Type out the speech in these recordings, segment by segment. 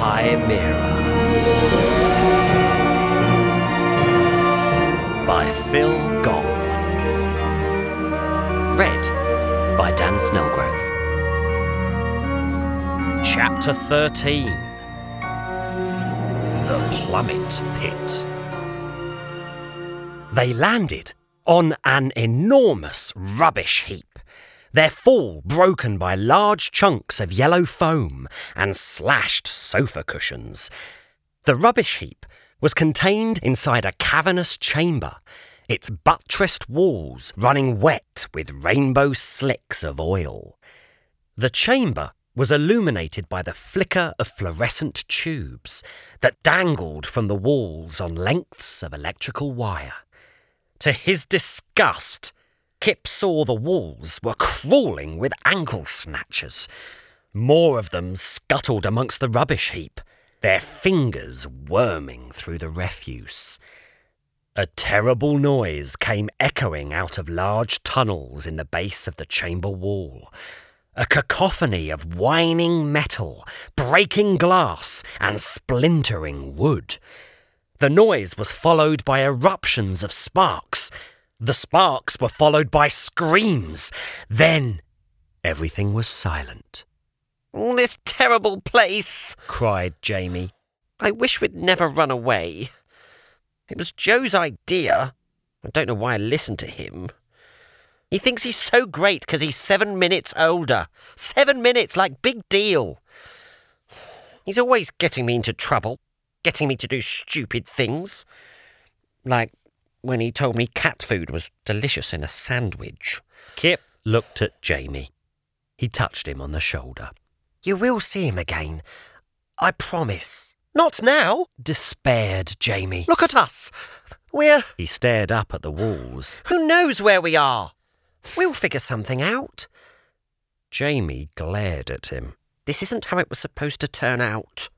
Chimera by Phil Gong. Read by Dan Snellgrove. Chapter 13 The Plummet Pit. They landed on an enormous rubbish heap their fall broken by large chunks of yellow foam and slashed sofa cushions. The rubbish heap was contained inside a cavernous chamber, its buttressed walls running wet with rainbow slicks of oil. The chamber was illuminated by the flicker of fluorescent tubes that dangled from the walls on lengths of electrical wire. To his disgust, Kip saw the walls were crawling with ankle snatchers. More of them scuttled amongst the rubbish heap, their fingers worming through the refuse. A terrible noise came echoing out of large tunnels in the base of the chamber wall. A cacophony of whining metal, breaking glass, and splintering wood. The noise was followed by eruptions of sparks the sparks were followed by screams. Then everything was silent. This terrible place, cried Jamie. I wish we'd never run away. It was Joe's idea. I don't know why I listened to him. He thinks he's so great because he's seven minutes older. Seven minutes, like big deal. He's always getting me into trouble, getting me to do stupid things. Like when he told me cat food was delicious in a sandwich. Kip looked at Jamie. He touched him on the shoulder. You will see him again. I promise. Not now, despaired Jamie. Look at us. We're. He stared up at the walls. Who knows where we are? We'll figure something out. Jamie glared at him. This isn't how it was supposed to turn out.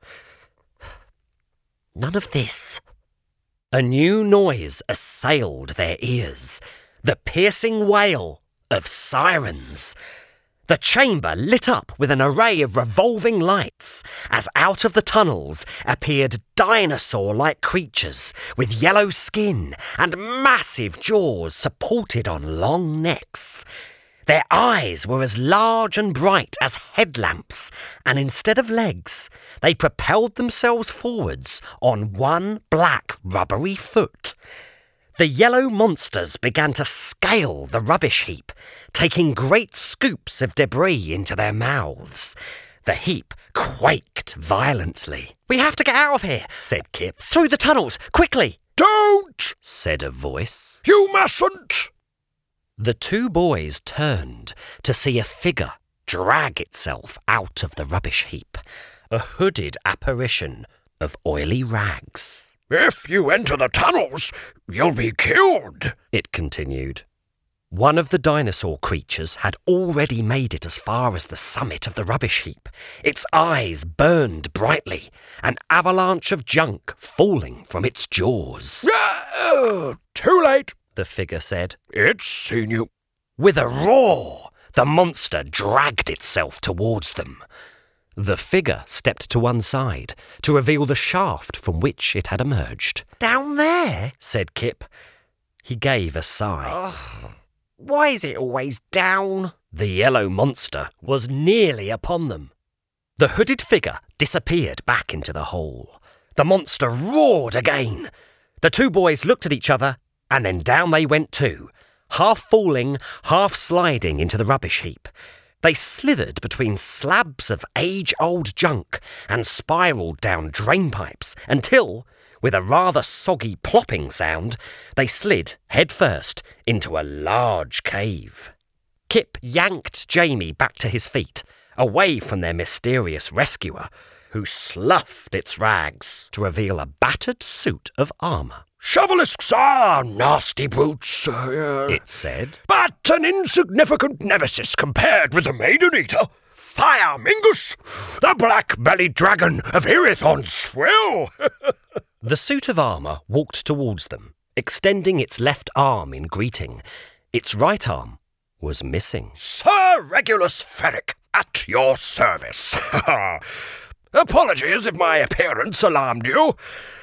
None of this. A new noise assailed their ears the piercing wail of sirens. The chamber lit up with an array of revolving lights as out of the tunnels appeared dinosaur like creatures with yellow skin and massive jaws supported on long necks. Their eyes were as large and bright as headlamps, and instead of legs, they propelled themselves forwards on one black rubbery foot. The yellow monsters began to scale the rubbish heap, taking great scoops of debris into their mouths. The heap quaked violently. We have to get out of here, said Kip. Through the tunnels, quickly! Don't, said a voice. You mustn't. The two boys turned to see a figure drag itself out of the rubbish heap, a hooded apparition of oily rags. If you enter the tunnels, you'll be killed, it continued. One of the dinosaur creatures had already made it as far as the summit of the rubbish heap. Its eyes burned brightly, an avalanche of junk falling from its jaws. Uh, too late, the figure said. It's seen you. With a roar, the monster dragged itself towards them. The figure stepped to one side to reveal the shaft from which it had emerged. Down there? said Kip. He gave a sigh. Oh, why is it always down? The yellow monster was nearly upon them. The hooded figure disappeared back into the hole. The monster roared again. The two boys looked at each other and then down they went too, half falling, half sliding into the rubbish heap. They slithered between slabs of age old junk and spiralled down drain pipes until, with a rather soggy plopping sound, they slid head first into a large cave. Kip yanked Jamie back to his feet, away from their mysterious rescuer, who sloughed its rags to reveal a battered suit of armour. Shovelisks are nasty brutes, uh, it said, but an insignificant nemesis compared with the Maiden Eater. Fire, Mingus! The black-bellied dragon of Irithon Swill! the suit of armour walked towards them, extending its left arm in greeting. Its right arm was missing. Sir Regulus Ferric, at your service. Apologies if my appearance alarmed you.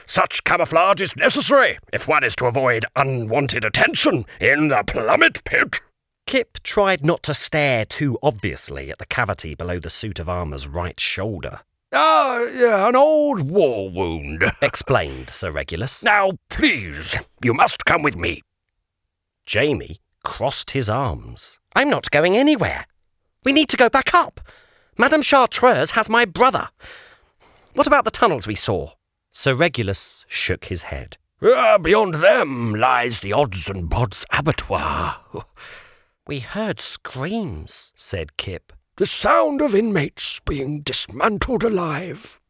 Such camouflage is necessary if one is to avoid unwanted attention in the plummet pit. Kip tried not to stare too obviously at the cavity below the suit of armour's right shoulder. Ah, yeah, an old war wound. Explained Sir Regulus. Now, please, you must come with me. Jamie crossed his arms. I'm not going anywhere. We need to go back up. Madame Chartreuse has my brother. What about the tunnels we saw? Sir Regulus shook his head. Ah, beyond them lies the odds and bods abattoir. We heard screams. said Kip. The sound of inmates being dismantled alive.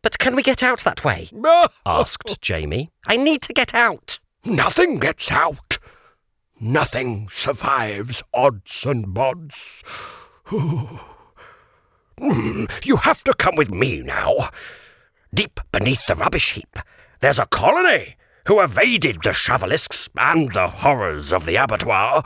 But can we get out that way? Asked Jamie. I need to get out. Nothing gets out. Nothing survives odds and bods. Hmm, you have to come with me now. Deep beneath the rubbish heap, there's a colony who evaded the Shovelisks and the horrors of the abattoir.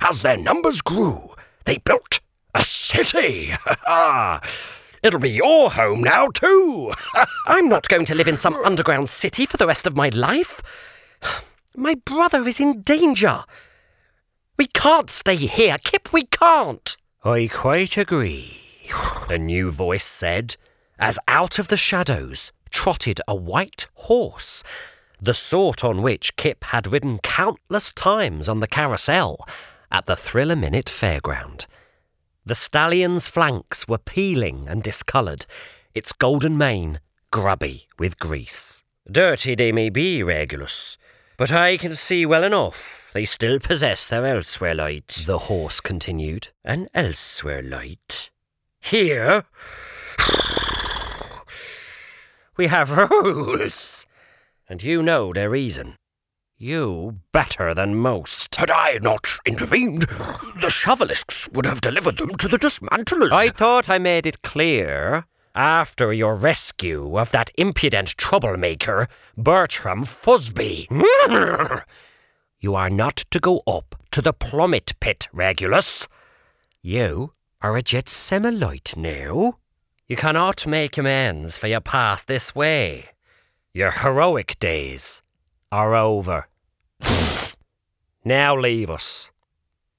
As their numbers grew, they built a city. It'll be your home now, too. I'm not going to live in some underground city for the rest of my life. My brother is in danger. We can't stay here, Kip, we can't. I quite agree, a new voice said, as out of the shadows trotted a white horse, the sort on which Kip had ridden countless times on the carousel at the Thrill a Minute fairground. The stallion's flanks were peeling and discoloured, its golden mane grubby with grease. Dirty they may be, Regulus, but I can see well enough they still possess their elsewhere light, the horse continued. An elsewhere light. Here, we have rules, and you know their reason. You better than most. Had I not intervened, the Shovelisks would have delivered them to the dismantlers. I thought I made it clear after your rescue of that impudent troublemaker, Bertram Fusby. you are not to go up to the plummet pit, Regulus. You are a jet Jetsamolite now. You cannot make amends for your past this way. Your heroic days are over. now leave us.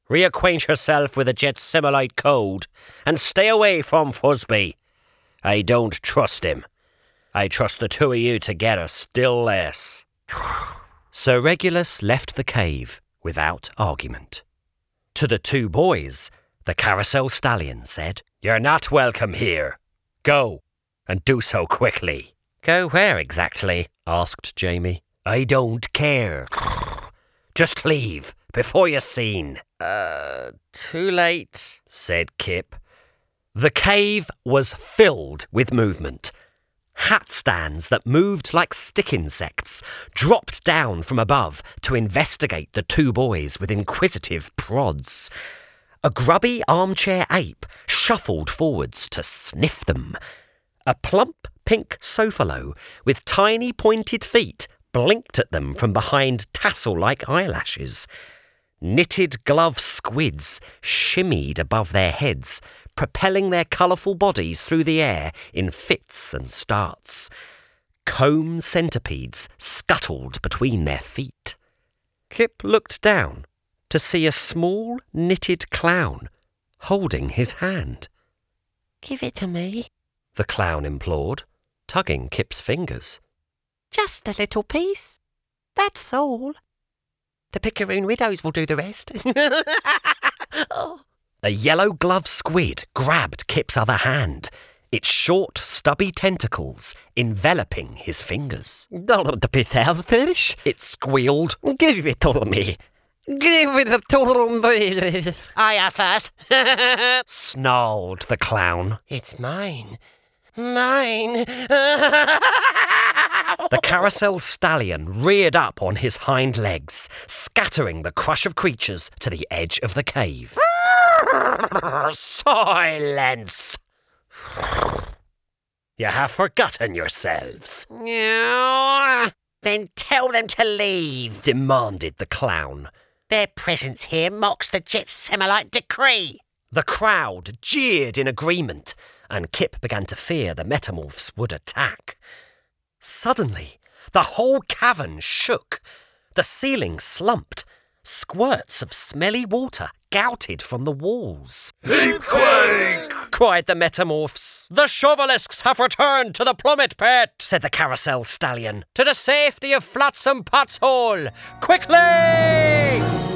Reacquaint yourself with the jet Jetsamolite code and stay away from Fusby. I don't trust him. I trust the two of you together still less. Sir Regulus left the cave without argument. To the two boys, the carousel stallion said, You're not welcome here. Go, and do so quickly. Go where exactly? asked Jamie. I don't care. Just leave before you're seen. Uh, too late. said Kip. The cave was filled with movement. Hat stands that moved like stick insects dropped down from above to investigate the two boys with inquisitive prods. A grubby armchair ape shuffled forwards to sniff them. A plump pink sofalo with tiny pointed feet blinked at them from behind tassel like eyelashes. Knitted glove squids shimmied above their heads, propelling their colourful bodies through the air in fits and starts. Comb centipedes scuttled between their feet. Kip looked down to see a small knitted clown holding his hand. Give it to me. The clown implored, tugging Kip's fingers. Just a little piece. That's all. The Picaroon widows will do the rest. oh. A yellow gloved squid grabbed Kip's other hand, its short, stubby tentacles enveloping his fingers. Don't be selfish. It squealed. Give it to me. Give it to me. I asked first. Snarled the clown. it's mine. Mine. The carousel stallion reared up on his hind legs, scattering the crush of creatures to the edge of the cave. Silence! You have forgotten yourselves, then tell them to leave. demanded the clown. Their presence here mocks the Jetsamolite decree. The crowd jeered in agreement, and Kip began to fear the metamorphs would attack. Suddenly, the whole cavern shook. The ceiling slumped. Squirts of smelly water gouted from the walls. Heapquake! cried the metamorphs. The Shovelisks have returned to the plummet pit, said the carousel stallion. to the safety of Flotsam Pot's Hole. Quickly!